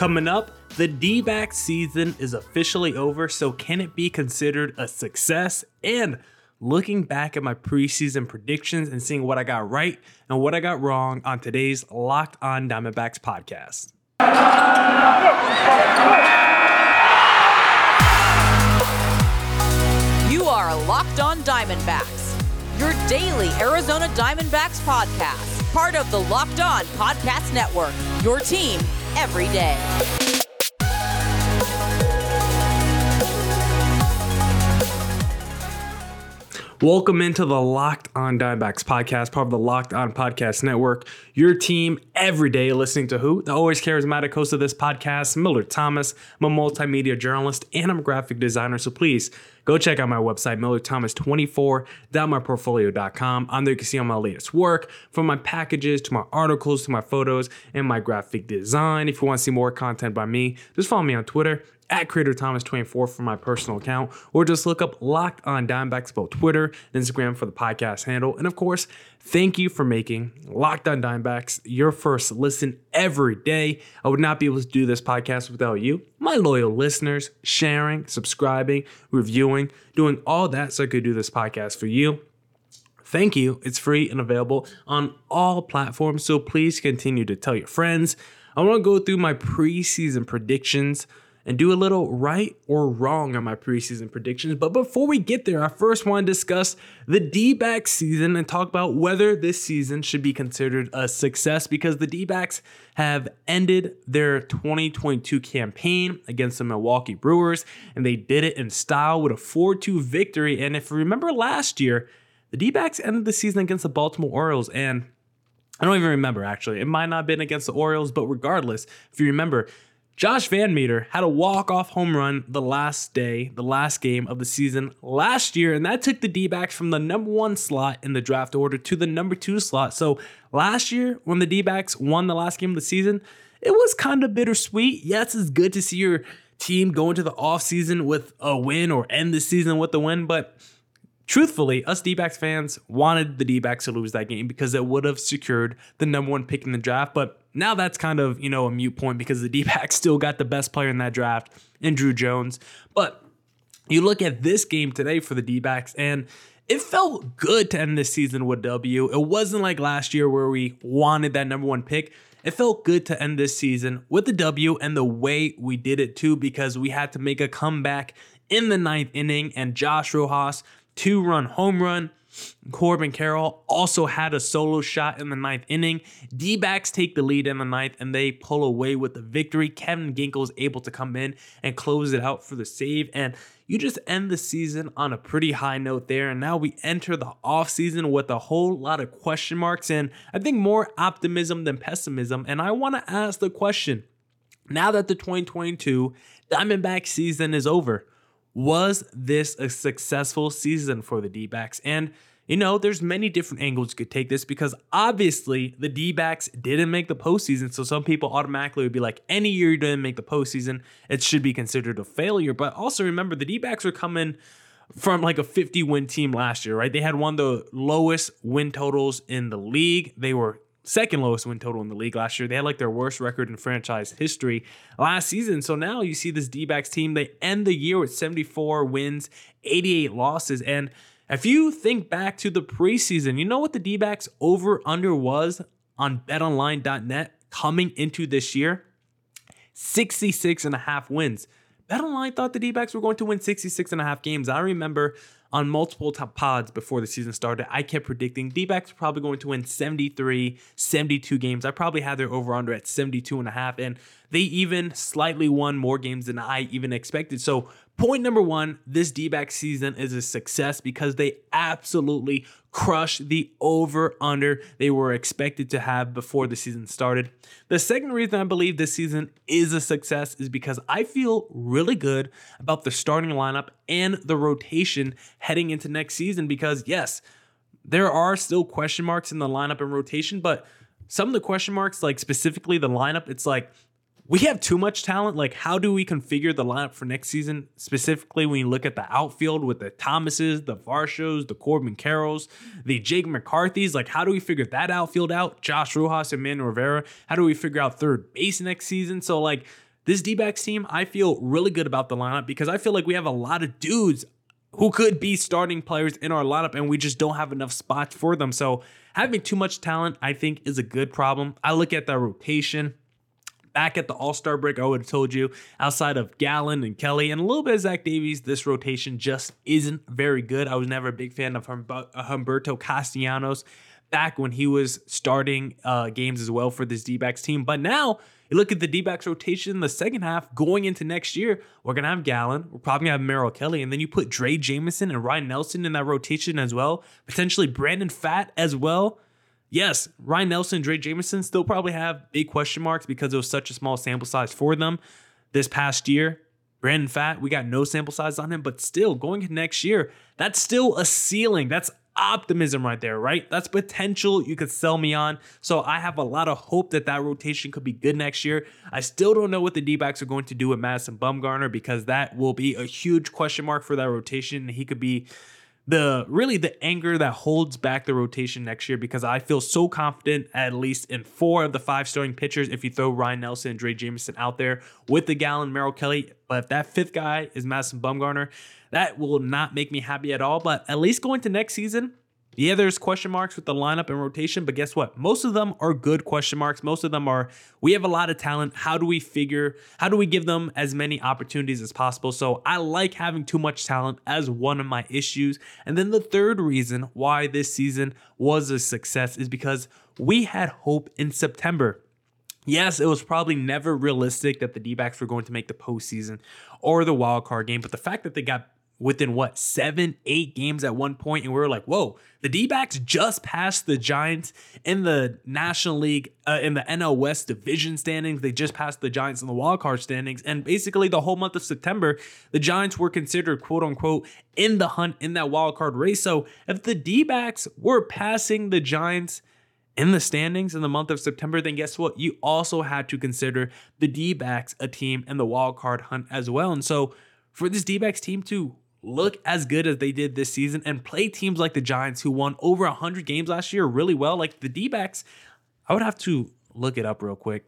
Coming up, the D back season is officially over, so can it be considered a success? And looking back at my preseason predictions and seeing what I got right and what I got wrong on today's Locked On Diamondbacks podcast. You are Locked On Diamondbacks, your daily Arizona Diamondbacks podcast, part of the Locked On Podcast Network, your team every day. Welcome into the Locked On Diamondbacks podcast, part of the Locked On Podcast Network. Your team every day listening to who? The always charismatic host of this podcast, Miller Thomas. I'm a multimedia journalist and I'm a graphic designer. So please go check out my website, millerthomas24.myportfolio.com. On there you can see all my latest work, from my packages to my articles to my photos and my graphic design. If you want to see more content by me, just follow me on Twitter at Creator Thomas 24 for my personal account, or just look up Locked On Diamondbacks both Twitter and Instagram for the podcast handle. And of course, thank you for making Locked On Diamondbacks your first listen every day. I would not be able to do this podcast without you, my loyal listeners, sharing, subscribing, reviewing, doing all that so I could do this podcast for you. Thank you. It's free and available on all platforms, so please continue to tell your friends. I want to go through my preseason predictions and do a little right or wrong on my preseason predictions. But before we get there, I first want to discuss the D backs season and talk about whether this season should be considered a success because the D backs have ended their 2022 campaign against the Milwaukee Brewers and they did it in style with a 4 2 victory. And if you remember last year, the D backs ended the season against the Baltimore Orioles and I don't even remember actually. It might not have been against the Orioles, but regardless, if you remember, Josh Van Meter had a walk-off home run the last day, the last game of the season last year, and that took the D-backs from the number one slot in the draft order to the number two slot. So last year, when the D-backs won the last game of the season, it was kind of bittersweet. Yes, it's good to see your team go into the offseason with a win or end the season with a win, but truthfully, us D backs fans wanted the D backs to lose that game because it would have secured the number one pick in the draft. But now that's kind of, you know, a mute point because the D backs still got the best player in that draft in Drew Jones. But you look at this game today for the D backs and it felt good to end this season with W. It wasn't like last year where we wanted that number one pick. It felt good to end this season with the W and the way we did it too, because we had to make a comeback in the ninth inning and Josh Rojas two run home run. Corbin Carroll also had a solo shot in the ninth inning. D backs take the lead in the ninth and they pull away with the victory. Kevin Ginkel is able to come in and close it out for the save. And you just end the season on a pretty high note there. And now we enter the offseason with a whole lot of question marks and I think more optimism than pessimism. And I want to ask the question now that the 2022 Diamondback season is over, was this a successful season for the D backs? And, you know, there's many different angles you could take this because obviously the D backs didn't make the postseason. So some people automatically would be like, any year you didn't make the postseason, it should be considered a failure. But also remember, the D backs are coming from like a 50 win team last year, right? They had one of the lowest win totals in the league. They were second lowest win total in the league last year. They had like their worst record in franchise history last season. So now you see this D backs team, they end the year with 74 wins, 88 losses. And if you think back to the preseason, you know what the D backs over under was on betonline.net coming into this year? 66 and a half wins. BetOnline thought the D backs were going to win 66 and a half games. I remember on multiple top pods before the season started, I kept predicting D backs are probably going to win 73, 72 games. I probably had their over under at 72 and a half, and they even slightly won more games than I even expected. So Point number one this D back season is a success because they absolutely crushed the over under they were expected to have before the season started. The second reason I believe this season is a success is because I feel really good about the starting lineup and the rotation heading into next season because, yes, there are still question marks in the lineup and rotation, but some of the question marks, like specifically the lineup, it's like we have too much talent. Like, how do we configure the lineup for next season? Specifically, when you look at the outfield with the Thomases, the Varshos, the Corbin Carrolls, the Jake McCarthy's, like, how do we figure that outfield out? Josh Rojas and Manuel Rivera. How do we figure out third base next season? So, like, this D backs team, I feel really good about the lineup because I feel like we have a lot of dudes who could be starting players in our lineup and we just don't have enough spots for them. So having too much talent, I think, is a good problem. I look at the rotation. Back at the All Star break, I would have told you, outside of Gallen and Kelly and a little bit of Zach Davies, this rotation just isn't very good. I was never a big fan of Humberto Castellanos back when he was starting uh, games as well for this D backs team. But now, you look at the D backs rotation in the second half going into next year, we're going to have Gallen. We're probably going to have Merrill Kelly. And then you put Drey Jameson and Ryan Nelson in that rotation as well. Potentially Brandon Pfaadt as well. Yes, Ryan Nelson, Drey Jameson still probably have big question marks because it was such a small sample size for them this past year. Brandon Pfaadt, we got no sample size on him, but still going into next year, that's still a ceiling. That's optimism right there, right? That's potential you could sell me on. So I have a lot of hope that that rotation could be good next year. I still don't know what the D backs are going to do with Madison Bumgarner because that will be a huge question mark for that rotation. He could be the really the anger that holds back the rotation next year because I feel so confident at least in four of the five starting pitchers if you throw Ryan Nelson and Drey Jameson out there with the Gallen Merrill Kelly. But if that fifth guy is Madison Bumgarner, that will not make me happy at all. But at least going to next season, yeah, there's question marks with the lineup and rotation, but guess what? Most of them are good question marks. Most of them are, we have a lot of talent. How do we figure, how do we give them as many opportunities as possible? So I like having too much talent as one of my issues. And then the third reason why this season was a success is because we had hope in September. Yes, it was probably never realistic that the D backs were going to make the postseason or the wild card game, but the fact that they got within what seven, eight games at one point, and we were like, "Whoa!" The D-backs just passed the Giants in the National League, uh, in the NL West division standings. They just passed the Giants in the wild card standings, and basically the whole month of September, the Giants were considered "quote unquote" in the hunt in that wild card race. So if the D-backs were passing the Giants in the standings in the month of September, then guess what? You also had to consider the D backs a team in the wild card hunt as well. And so for this D backs team to look as good as they did this season and play teams like the Giants who won over 100 games last year really well. Like the D backs, I would have to look it up real quick.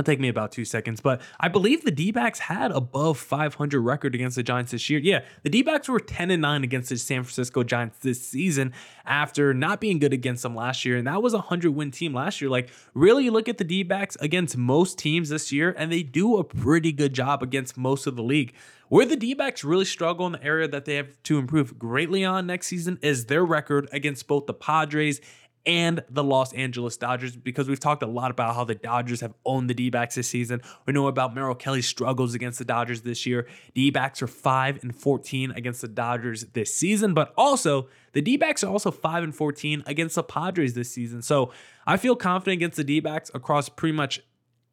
It'll take me about two seconds, but I believe the D backs had above 500 record against the Giants this year. Yeah, the D backs were 10 and 9 against the San Francisco Giants this season after not being good against them last year. And that was a 100 win team last year. Like, really look at the D backs against most teams this year, and they do a pretty good job against most of the league. Where the D backs really struggle in the area that they have to improve greatly on next season is their record against both the Padres and the Los Angeles Dodgers because we've talked a lot about how the Dodgers have owned the D backs this season. We know about Merrill Kelly's struggles against the Dodgers this year. D backs are 5 and 14 against the Dodgers this season, but also the D backs are also 5 and 14 against the Padres this season. So I feel confident against the D backs across pretty much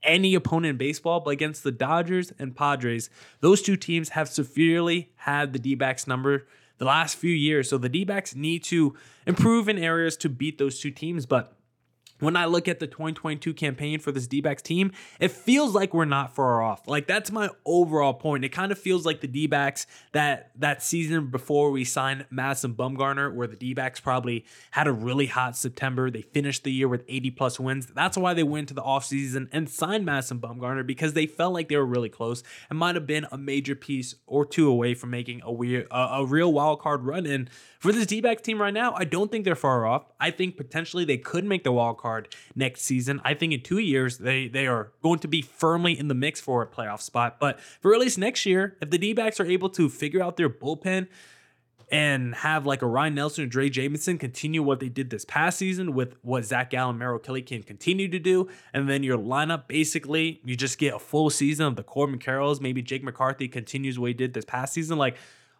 any opponent in baseball, but against the Dodgers and Padres, those two teams have severely had the D backs number the last few years. So the D backs need to improve in areas to beat those two teams. But when I look at the 2022 campaign for this D backs team, it feels like we're not far off. Like that's my overall point. It kind of feels like the D backs that that season before we signed Madison Bumgarner, where the D backs probably had a really hot September. They finished the year with 80 plus wins. That's why they went to the offseason and signed Madison Bumgarner because they felt like they were really close and might have been a major piece or two away from making a weird, a, real wild card run. And for this D backs team right now, I don't think they're far off. I think potentially they could make the wild card next season. I think in two years they they are going to be firmly in the mix for a playoff spot. But for at least next year, if the D backs are able to figure out their bullpen and have like a Ryan Nelson and Drey Jameson continue what they did this past season with what Zach Gallen, Merrill Kelly can continue to do. And then your lineup, basically, you just get a full season of the Corbin Carrolls. Maybe Jake McCarthy continues what he did this past season. Like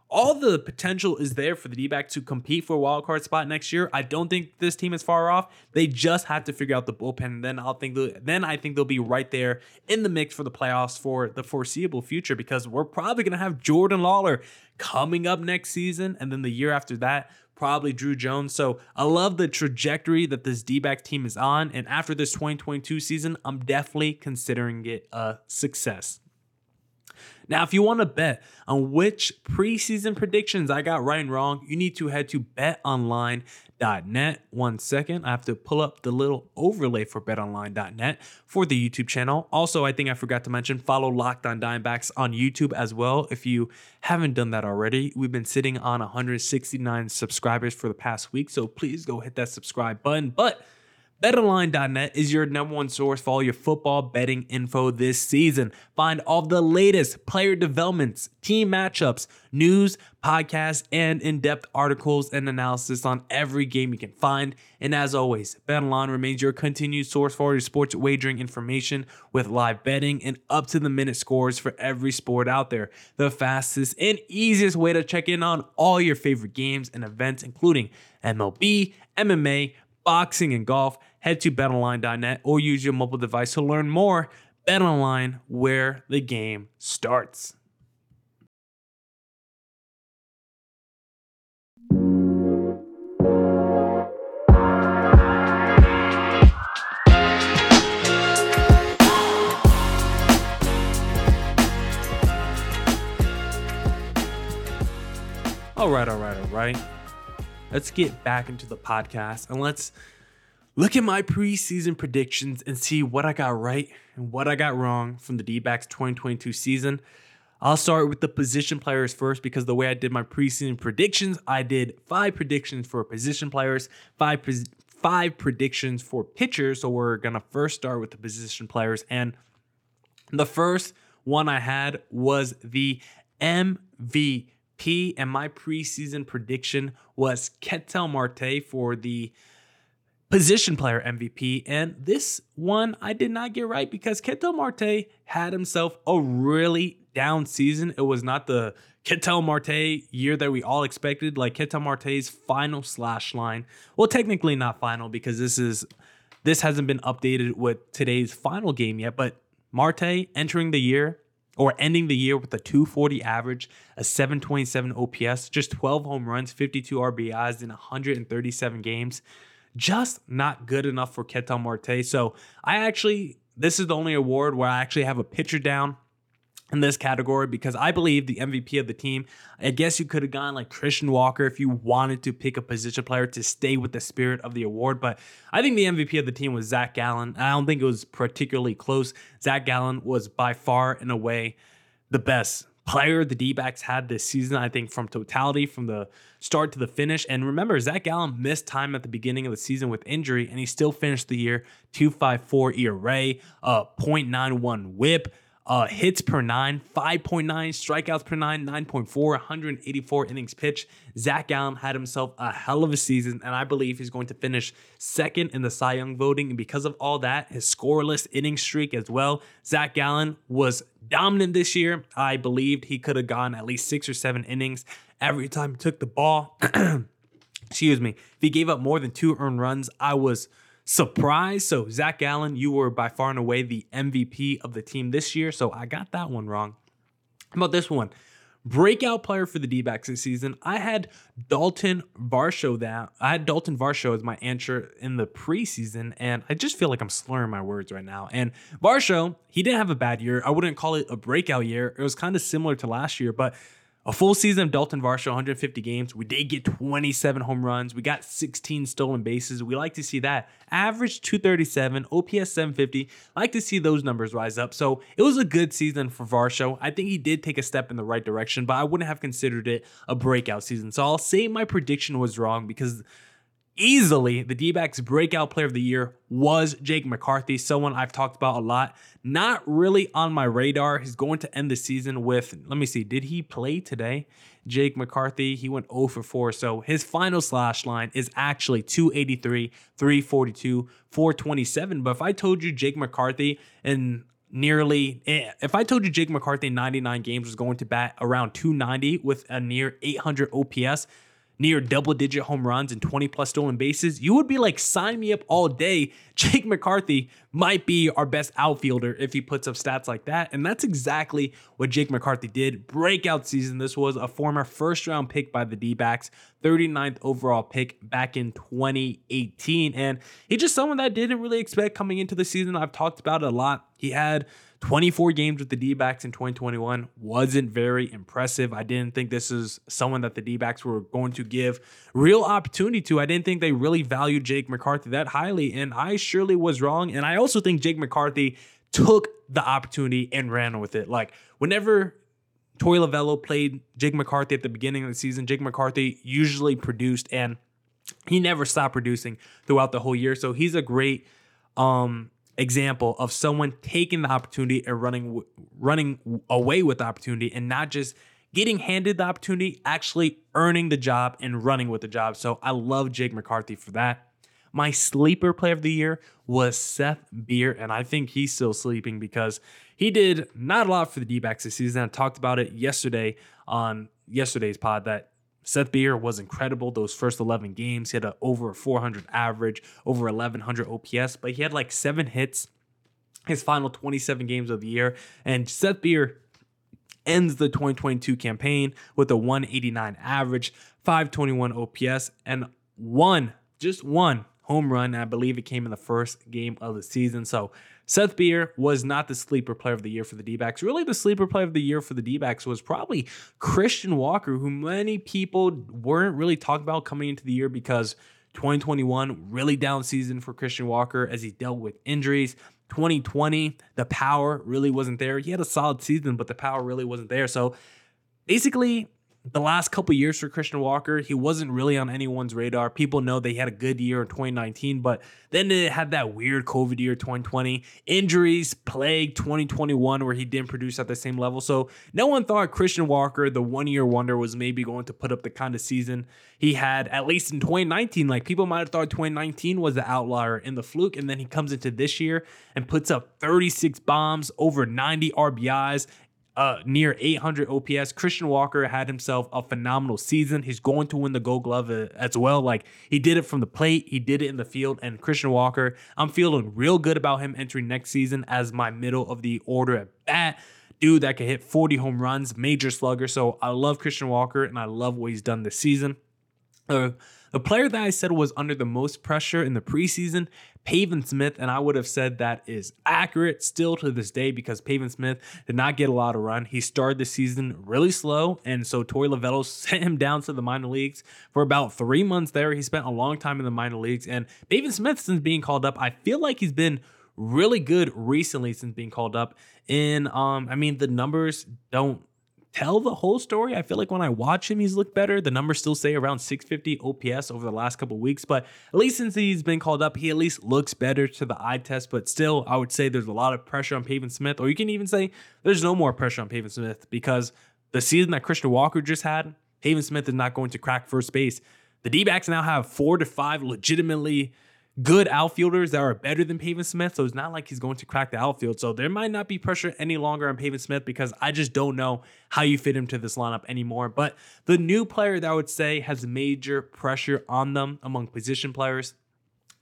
all the potential is there for the D-back to compete for a wild card spot next year. I don't think this team is far off. They just have to figure out the bullpen, and then I'll think then I think they'll be right there in the mix for the playoffs for the foreseeable future because we're probably gonna have Jordan Lawler coming up next season, and then the year after that, probably Drew Jones. So I love the trajectory that this D-back team is on, and after this 2022 season, I'm definitely considering it a success. Now, if you want to bet on which preseason predictions I got right and wrong, you need to head to betonline.net. One second, I have to pull up the little overlay for betonline.net for the YouTube channel. Also, I think I forgot to mention follow Locked On Diamondbacks on YouTube as well. If you haven't done that already, we've been sitting on 169 subscribers for the past week, so please go hit that subscribe button. But BetOnline.net is your number one source for all your football betting info this season. Find all the latest player developments, team matchups, news, podcasts, and in depth articles and analysis on every game you can find. And as always, BetOnline remains your continued source for all your sports wagering information with live betting and up to the minute scores for every sport out there. The fastest and easiest way to check in on all your favorite games and events, including MLB, MMA, boxing, and golf, head to betonline.net or use your mobile device to learn more. BetOnline, where the game starts. All right, all right, all right. Let's get back into the podcast and let's look at my preseason predictions and see what I got right and what I got wrong from the D backs 2022 season. I'll start with the position players first because the way I did my preseason predictions, I did five predictions for position players, five five predictions for pitchers. So we're gonna first start with the position players, and the first one I had was the MVP P and my preseason prediction was Ketel Marte for the position player MVP. And this one I did not get right because Ketel Marte had himself a really down season. It was not the Ketel Marte year that we all expected. Like Ketel Marte's final slash line. Well, technically not final because this is this hasn't been updated with today's final game yet, but Marte entering the year or ending the year with a 240 average, a 727 OPS, just 12 home runs, 52 RBIs in 137 games. Just not good enough for Ketel Marte. So I actually, this is the only award where I actually have a pitcher down in this category because I believe the MVP of the team. I guess you could have gone like Christian Walker if you wanted to pick a position player to stay with the spirit of the award. But I think the MVP of the team was Zach Gallen. I don't think it was particularly close. Zach Gallen was by far and away the best player the D backs had this season, I think, from totality, from the start to the finish. And remember, Zach Gallen missed time at the beginning of the season with injury, and he still finished the year 254 ERA, uh, 0.91 whip uh, hits per nine, 5.9, strikeouts per nine, 9.4, 184 innings pitched. Zach Gallen had himself a hell of a season, and I believe he's going to finish second in the Cy Young voting. And because of all that, his scoreless inning streak as well, Zach Gallen was dominant this year. I believed he could have gone at least six or seven innings every time he took the ball. Excuse me. If he gave up more than two earned runs, I was surprise. So, Zach Gallen, you were by far and away the MVP of the team this year. So, I got that one wrong. How about this one? Breakout player for the D backs this season. I had Dalton Varsho that I had Dalton Varsho as my answer in the preseason, and I just feel like I'm slurring my words right now. And Varsho, he didn't have a bad year. I wouldn't call it a breakout year. It was kind of similar to last year, but a full season of Dalton Varsho, 150 games. We did get 27 home runs. We got 16 stolen bases. We like to see that. Average 237, OPS 750. Like to see those numbers rise up. So it was a good season for Varsho. I think he did take a step in the right direction, but I wouldn't have considered it a breakout season. So I'll say my prediction was wrong because easily the D backs breakout player of the year was Jake McCarthy, someone I've talked about a lot. Not really on my radar. He's going to end the season with, let me see, did he play today? Jake McCarthy, he went 0 for 4. So his final slash line is actually 283, 342, 427. But if I told you Jake McCarthy and nearly eh, if I told you Jake McCarthy in 99 games was going to bat around 290 with a near 800 OPS, near double digit home runs and 20 plus stolen bases, you would be like, sign me up all day. Jake McCarthy might be our best outfielder if he puts up stats like that. And that's exactly what Jake McCarthy did. Breakout season. This was a former first round pick by the D backs, 39th overall pick back in 2018. And he's just someone that I didn't really expect coming into the season. I've talked about it a lot. He had 24 games with the D backs in 2021 wasn't very impressive. I didn't think this is someone that the D backs were going to give real opportunity to. I didn't think they really valued Jake McCarthy that highly, and I surely was wrong. And I also think Jake McCarthy took the opportunity and ran with it. Like, whenever Torey Lovullo played Jake McCarthy at the beginning of the season, Jake McCarthy usually produced and he never stopped producing throughout the whole year. So he's a great um example of someone taking the opportunity and running running away with the opportunity and not just getting handed the opportunity, actually earning the job and running with the job. So I love Jake McCarthy for that. My sleeper player of the year was Seth Beer, and I think he's still sleeping because he did not a lot for the D backs this season. I talked about it yesterday on yesterday's pod that Seth Beer was incredible those first 11 games. He had a, over 400 average, over 1100 OPS, but he had like seven hits his final 27 games of the year. And Seth Beer ends the 2022 campaign with a 189 average, 521 OPS, and one, just one home run. I believe it came in the first game of the season. So Seth Beer was not the sleeper player of the year for the D backs. Really, the sleeper player of the year for the D backs was probably Christian Walker, who many people weren't really talking about coming into the year because 2021, really down season for Christian Walker as he dealt with injuries. 2020, the power really wasn't there. He had a solid season, but the power really wasn't there. So basically, the last couple years for Christian Walker, he wasn't really on anyone's radar. People know they had a good year in 2019, but then it had that weird COVID year 2020. Injuries plagued 2021 where he didn't produce at the same level. So no one thought Christian Walker, the one year wonder, was maybe going to put up the kind of season he had at least in 2019. Like people might have thought 2019 was the outlier in the fluke, and then he comes into this year and puts up 36 bombs, over 90 RBIs, uh, near 800 OPS. Christian Walker had himself a phenomenal season. He's going to win the Gold Glove uh, as well. Like he did it from the plate, he did it in the field. And Christian Walker, I'm feeling real good about him entering next season as my middle of the order at bat. Dude that can hit 40 home runs, major slugger. So I love Christian Walker and I love what he's done this season. Uh, the player that I said was under the most pressure in the preseason, Pavin Smith, and I would have said that is accurate still to this day because Pavin Smith did not get a lot of run. He started the season really slow, and so Torey Lovullo sent him down to the minor leagues for about three months there. He spent a long time in the minor leagues, and Pavin Smith, since being called up, I feel like he's been really good recently since being called up. And um, I mean, the numbers don't tell the whole story. I feel like when I watch him, he's looked better. The numbers still say around 650 OPS over the last couple weeks, but at least since he's been called up, he at least looks better to the eye test. But still, I would say there's a lot of pressure on Pavin Smith, or you can even say there's no more pressure on Pavin Smith because the season that Christian Walker just had, Pavin Smith is not going to crack first base. The D backs now have four to five legitimately good outfielders that are better than Pavin Smith. So it's not like he's going to crack the outfield. So there might not be pressure any longer on Pavin Smith because I just don't know how you fit him to this lineup anymore. But the new player that I would say has major pressure on them among position players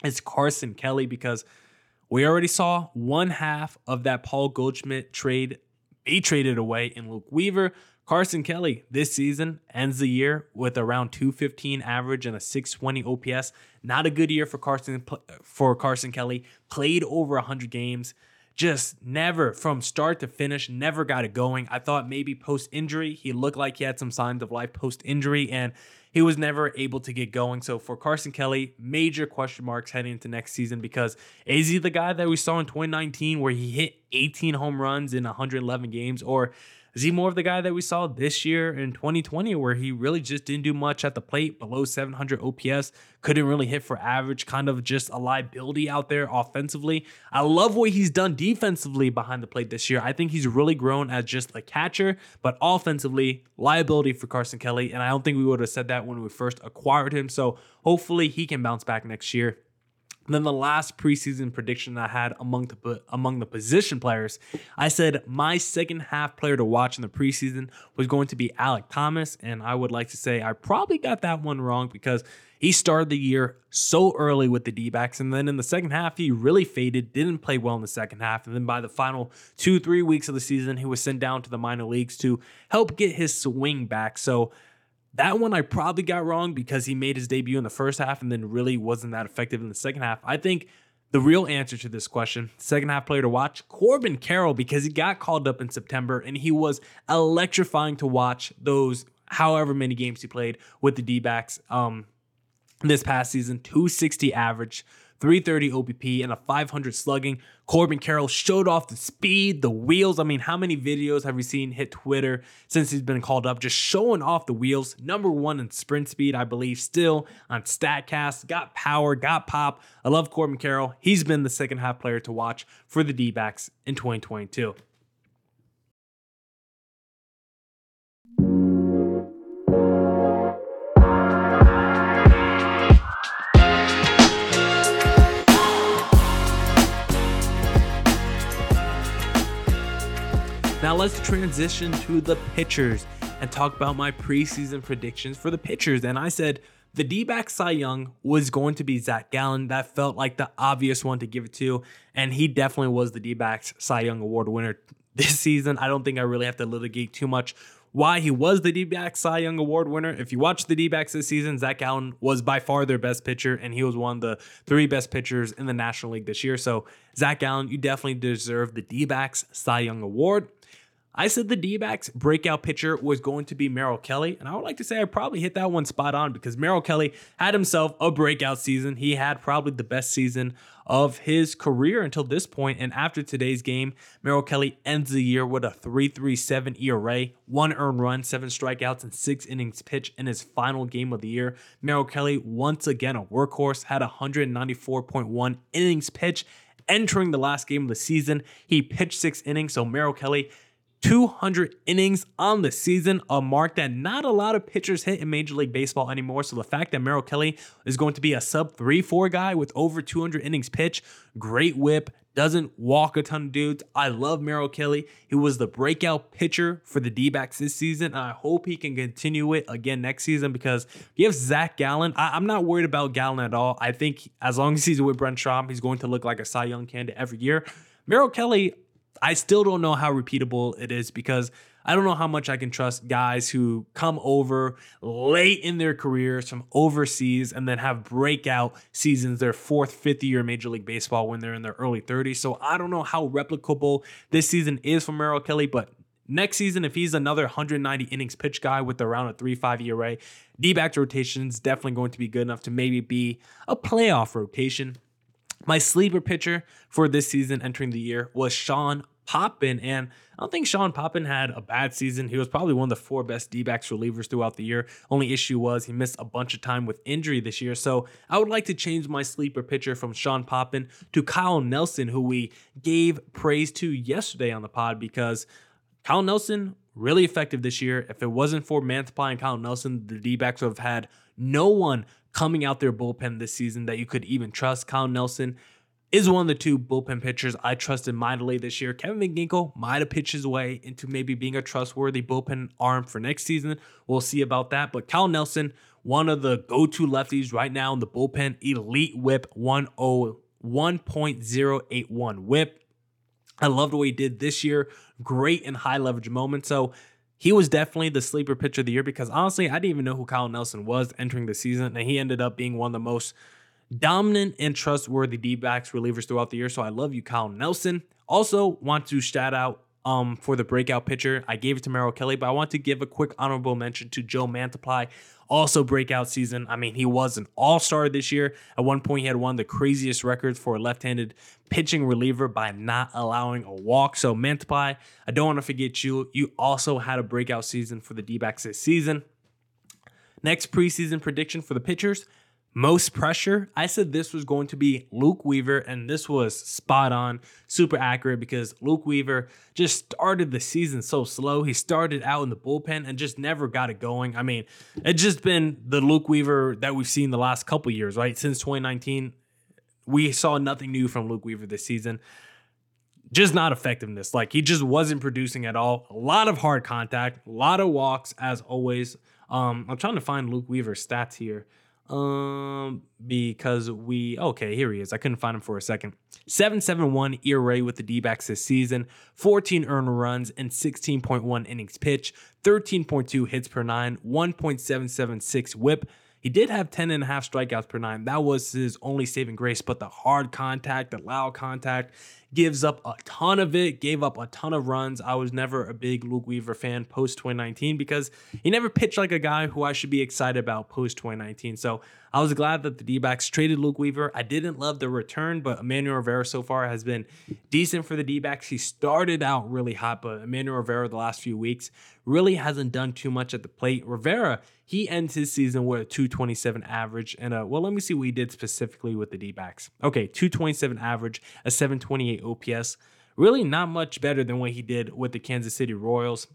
is Carson Kelly because we already saw one half of that Paul Goldschmidt trade be traded away in Luke Weaver. Carson Kelly this season ends the year with around 215 average and a 620 OPS. Not a good year for Carson for Carson Kelly. Played over 100 games. Just never from start to finish, never got it going. I thought maybe post injury, he looked like he had some signs of life post injury and he was never able to get going. So for Carson Kelly, major question marks heading into next season because is he the guy that we saw in 2019 where he hit 18 home runs in 111 games or is he more of the guy that we saw this year in 2020, where he really just didn't do much at the plate, below 700 OPS, couldn't really hit for average, kind of just a liability out there offensively? I love what he's done defensively behind the plate this year. I think he's really grown as just a catcher, but offensively, liability for Carson Kelly. And I don't think we would have said that when we first acquired him. So hopefully he can bounce back next year. And then the last preseason prediction I had among the among the position players, I said my second half player to watch in the preseason was going to be Alec Thomas, and I would like to say I probably got that one wrong because he started the year so early with the D-backs, and then in the second half he really faded, didn't play well in the second half, and then by the final two three weeks of the season he was sent down to the minor leagues to help get his swing back. So that one I probably got wrong because he made his debut in the first half and then really wasn't that effective in the second half. I think the real answer to this question, second half player to watch, Corbin Carroll, because he got called up in September and he was electrifying to watch those however many games he played with the D backs um, this past season. 260 average, 330 OBP, and a 500 slugging. Corbin Carroll showed off the speed, the wheels. I mean, how many videos have we seen hit Twitter since he's been called up? Just showing off the wheels. Number one in sprint speed, I believe, still on StatCast. Got power, got pop. I love Corbin Carroll. He's been the second half player to watch for the D backs in 2022. Now let's transition to the pitchers and talk about my preseason predictions for the pitchers. And I said the D back Cy Young was going to be Zach Gallen. That felt like the obvious one to give it to. And he definitely was the D backs Cy Young Award winner this season. I don't think I really have to litigate too much why he was the D-backs Cy Young Award winner. If you watch the D-backs this season, Zach Gallen was by far their best pitcher, and he was one of the three best pitchers in the National League this year. So Zach Gallen, you definitely deserve the D-backs Cy Young Award. I said the D backs breakout pitcher was going to be Merrill Kelly, and I would like to say I probably hit that one spot on because Merrill Kelly had himself a breakout season. He had probably the best season of his career until this point, and after today's game, Merrill Kelly ends the year with a 3.37 ERA, one earned run, seven strikeouts, and six innings pitched in his final game of the year. Merrill Kelly, once again a workhorse, had 194.1 innings pitched. Entering the last game of the season, he pitched six innings. So Merrill Kelly 200 innings on the season, a mark that not a lot of pitchers hit in Major League Baseball anymore. So the fact that Merrill Kelly is going to be a sub 3 4 guy with over 200 innings pitch, great whip, doesn't walk a ton of dudes. I love Merrill Kelly. He was the breakout pitcher for the D backs this season. I hope he can continue it again next season because have Zach Gallen. I- am not worried about Gallen at all. I think as long as he's with Brent Strom, he's going to look like a Cy Young candidate every year. Merrill Kelly, I still don't know how repeatable it is because I don't know how much I can trust guys who come over late in their careers from overseas and then have breakout seasons, their fourth, fifth year Major League Baseball when they're in their early 30s. So I don't know how replicable this season is for Merrill Kelly, but next season, if he's another 190 innings pitch guy with around a 3 5 year ERA, D back rotation is definitely going to be good enough to maybe be a playoff rotation. My sleeper pitcher for this season entering the year was Sean Poppen. And I don't think Sean Poppen had a bad season. He was probably one of the four best D backs relievers throughout the year. Only issue was he missed a bunch of time with injury this year. So I would like to change my sleeper pitcher from Sean Poppen to Kyle Nelson, who we gave praise to yesterday on the pod because Kyle Nelson really effective this year. If it wasn't for Mantiply and Kyle Nelson, the D backs would have had no one coming out their bullpen this season that you could even trust. Kyle Nelson is one of the two bullpen pitchers I trusted mightily this year. Kevin Ginkel might have pitched his way into maybe being a trustworthy bullpen arm for next season. We'll see about that. But Kyle Nelson, one of the go-to lefties right now in the bullpen, elite whip 1.081 whip. I love what he did this year. Great and high leverage moments. So he was definitely the sleeper pitcher of the year because honestly, I didn't even know who Kyle Nelson was entering the season, and he ended up being one of the most dominant and trustworthy D backs relievers throughout the year. So I love you, Kyle Nelson. Also, want to shout out um, for the breakout pitcher. I gave it to Merrill Kelly, but I want to give a quick honorable mention to Joe Mantiply. Also, breakout season. I mean, he was an all star this year. At one point, he had one of the craziest records for a left handed pitching reliever by not allowing a walk. So, Mantiply, I don't want to forget you. You also had a breakout season for the D backs this season. Next preseason prediction for the pitchers most pressure, I said this was going to be Luke Weaver, and this was spot on, super accurate because Luke Weaver just started the season so slow. He started out in the bullpen and just never got it going. I mean, it's just been the Luke Weaver that we've seen the last couple years, right? Since 2019, we saw nothing new from Luke Weaver this season. Just not effectiveness. Like he just wasn't producing at all. A lot of hard contact, a lot of walks, as always. Um, I'm trying to find Luke Weaver's stats here. Um, because we okay, here he is. I couldn't find him for a second. 771 ERA with the D-backs this season, 14 earned runs and 16.1 innings pitch, 13.2 hits per nine, 1.776 whip. He did have 10 and a half strikeouts per nine. That was his only saving grace, but the hard contact, the loud contact, gives up a ton of it, gave up a ton of runs. I was never a big Luke Weaver fan post 2019 because he never pitched like a guy who I should be excited about post 2019. So I was glad that the D backs traded Luke Weaver. I didn't love the return, but Emmanuel Rivera so far has been decent for the D backs. He started out really hot, but Emmanuel Rivera the last few weeks really hasn't done too much at the plate. Rivera, he ends his season with a 227 average. And uh, well, let me see what he did specifically with the D backs. Okay, 227 average, a 728 OPS. Really not much better than what he did with the Kansas City Royals.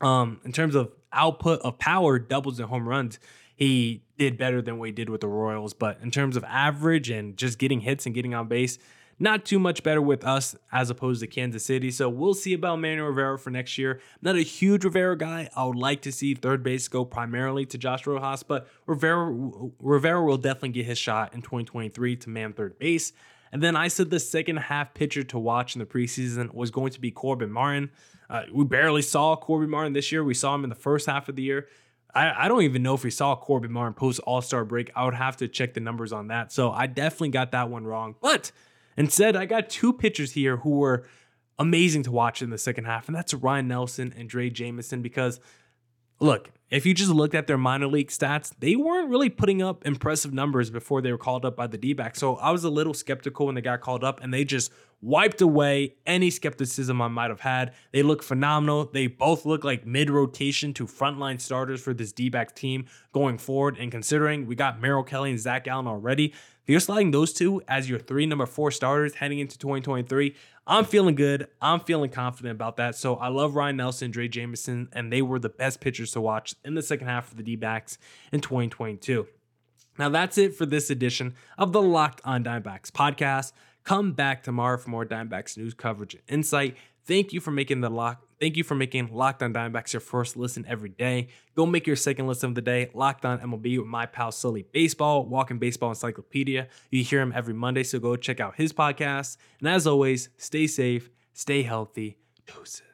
Um, in terms of output of power, doubles and home runs, he did better than what he did with the Royals. But in terms of average and just getting hits and getting on base, not too much better with us as opposed to Kansas City. So we'll see about Manuel Rivera for next year. Not a huge Rivera guy. I would like to see third base go primarily to Josh Rojas, but Rivera Rivera will definitely get his shot in 2023 to man third base. And then I said the second half pitcher to watch in the preseason was going to be Corbin Martin. Uh, we barely saw Corbin Martin this year. We saw him in the first half of the year. I, I don't even know if we saw Corbin Martin post All Star break. I would have to check the numbers on that. So I definitely got that one wrong. But instead, I got two pitchers here who were amazing to watch in the second half, and that's Ryan Nelson and Drey Jameson because look, if you just looked at their minor league stats, they weren't really putting up impressive numbers before they were called up by the D back. So I was a little skeptical when they got called up and they just wiped away any skepticism I might have had. They look phenomenal. They both look like mid rotation to frontline starters for this D back team going forward. And considering we got Merrill Kelly and Zach Gallen already, if you're sliding those two as your three number four starters heading into 2023, I'm feeling good. I'm feeling confident about that. So I love Ryan Nelson, Drey Jameson, and they were the best pitchers to watch in the second half of the D backs in 2022. Now that's it for this edition of the Locked on Diamondbacks podcast. Come back tomorrow for more Diamondbacks news coverage and insight. Thank you for making the lock. Thank you for making Locked On Diamondbacks your first listen every day. Go make your second listen of the day. Locked On MLB with my pal Sully Baseball, Walking Baseball Encyclopedia. You hear him every Monday, so go check out his podcast. And as always, stay safe, stay healthy. Doses.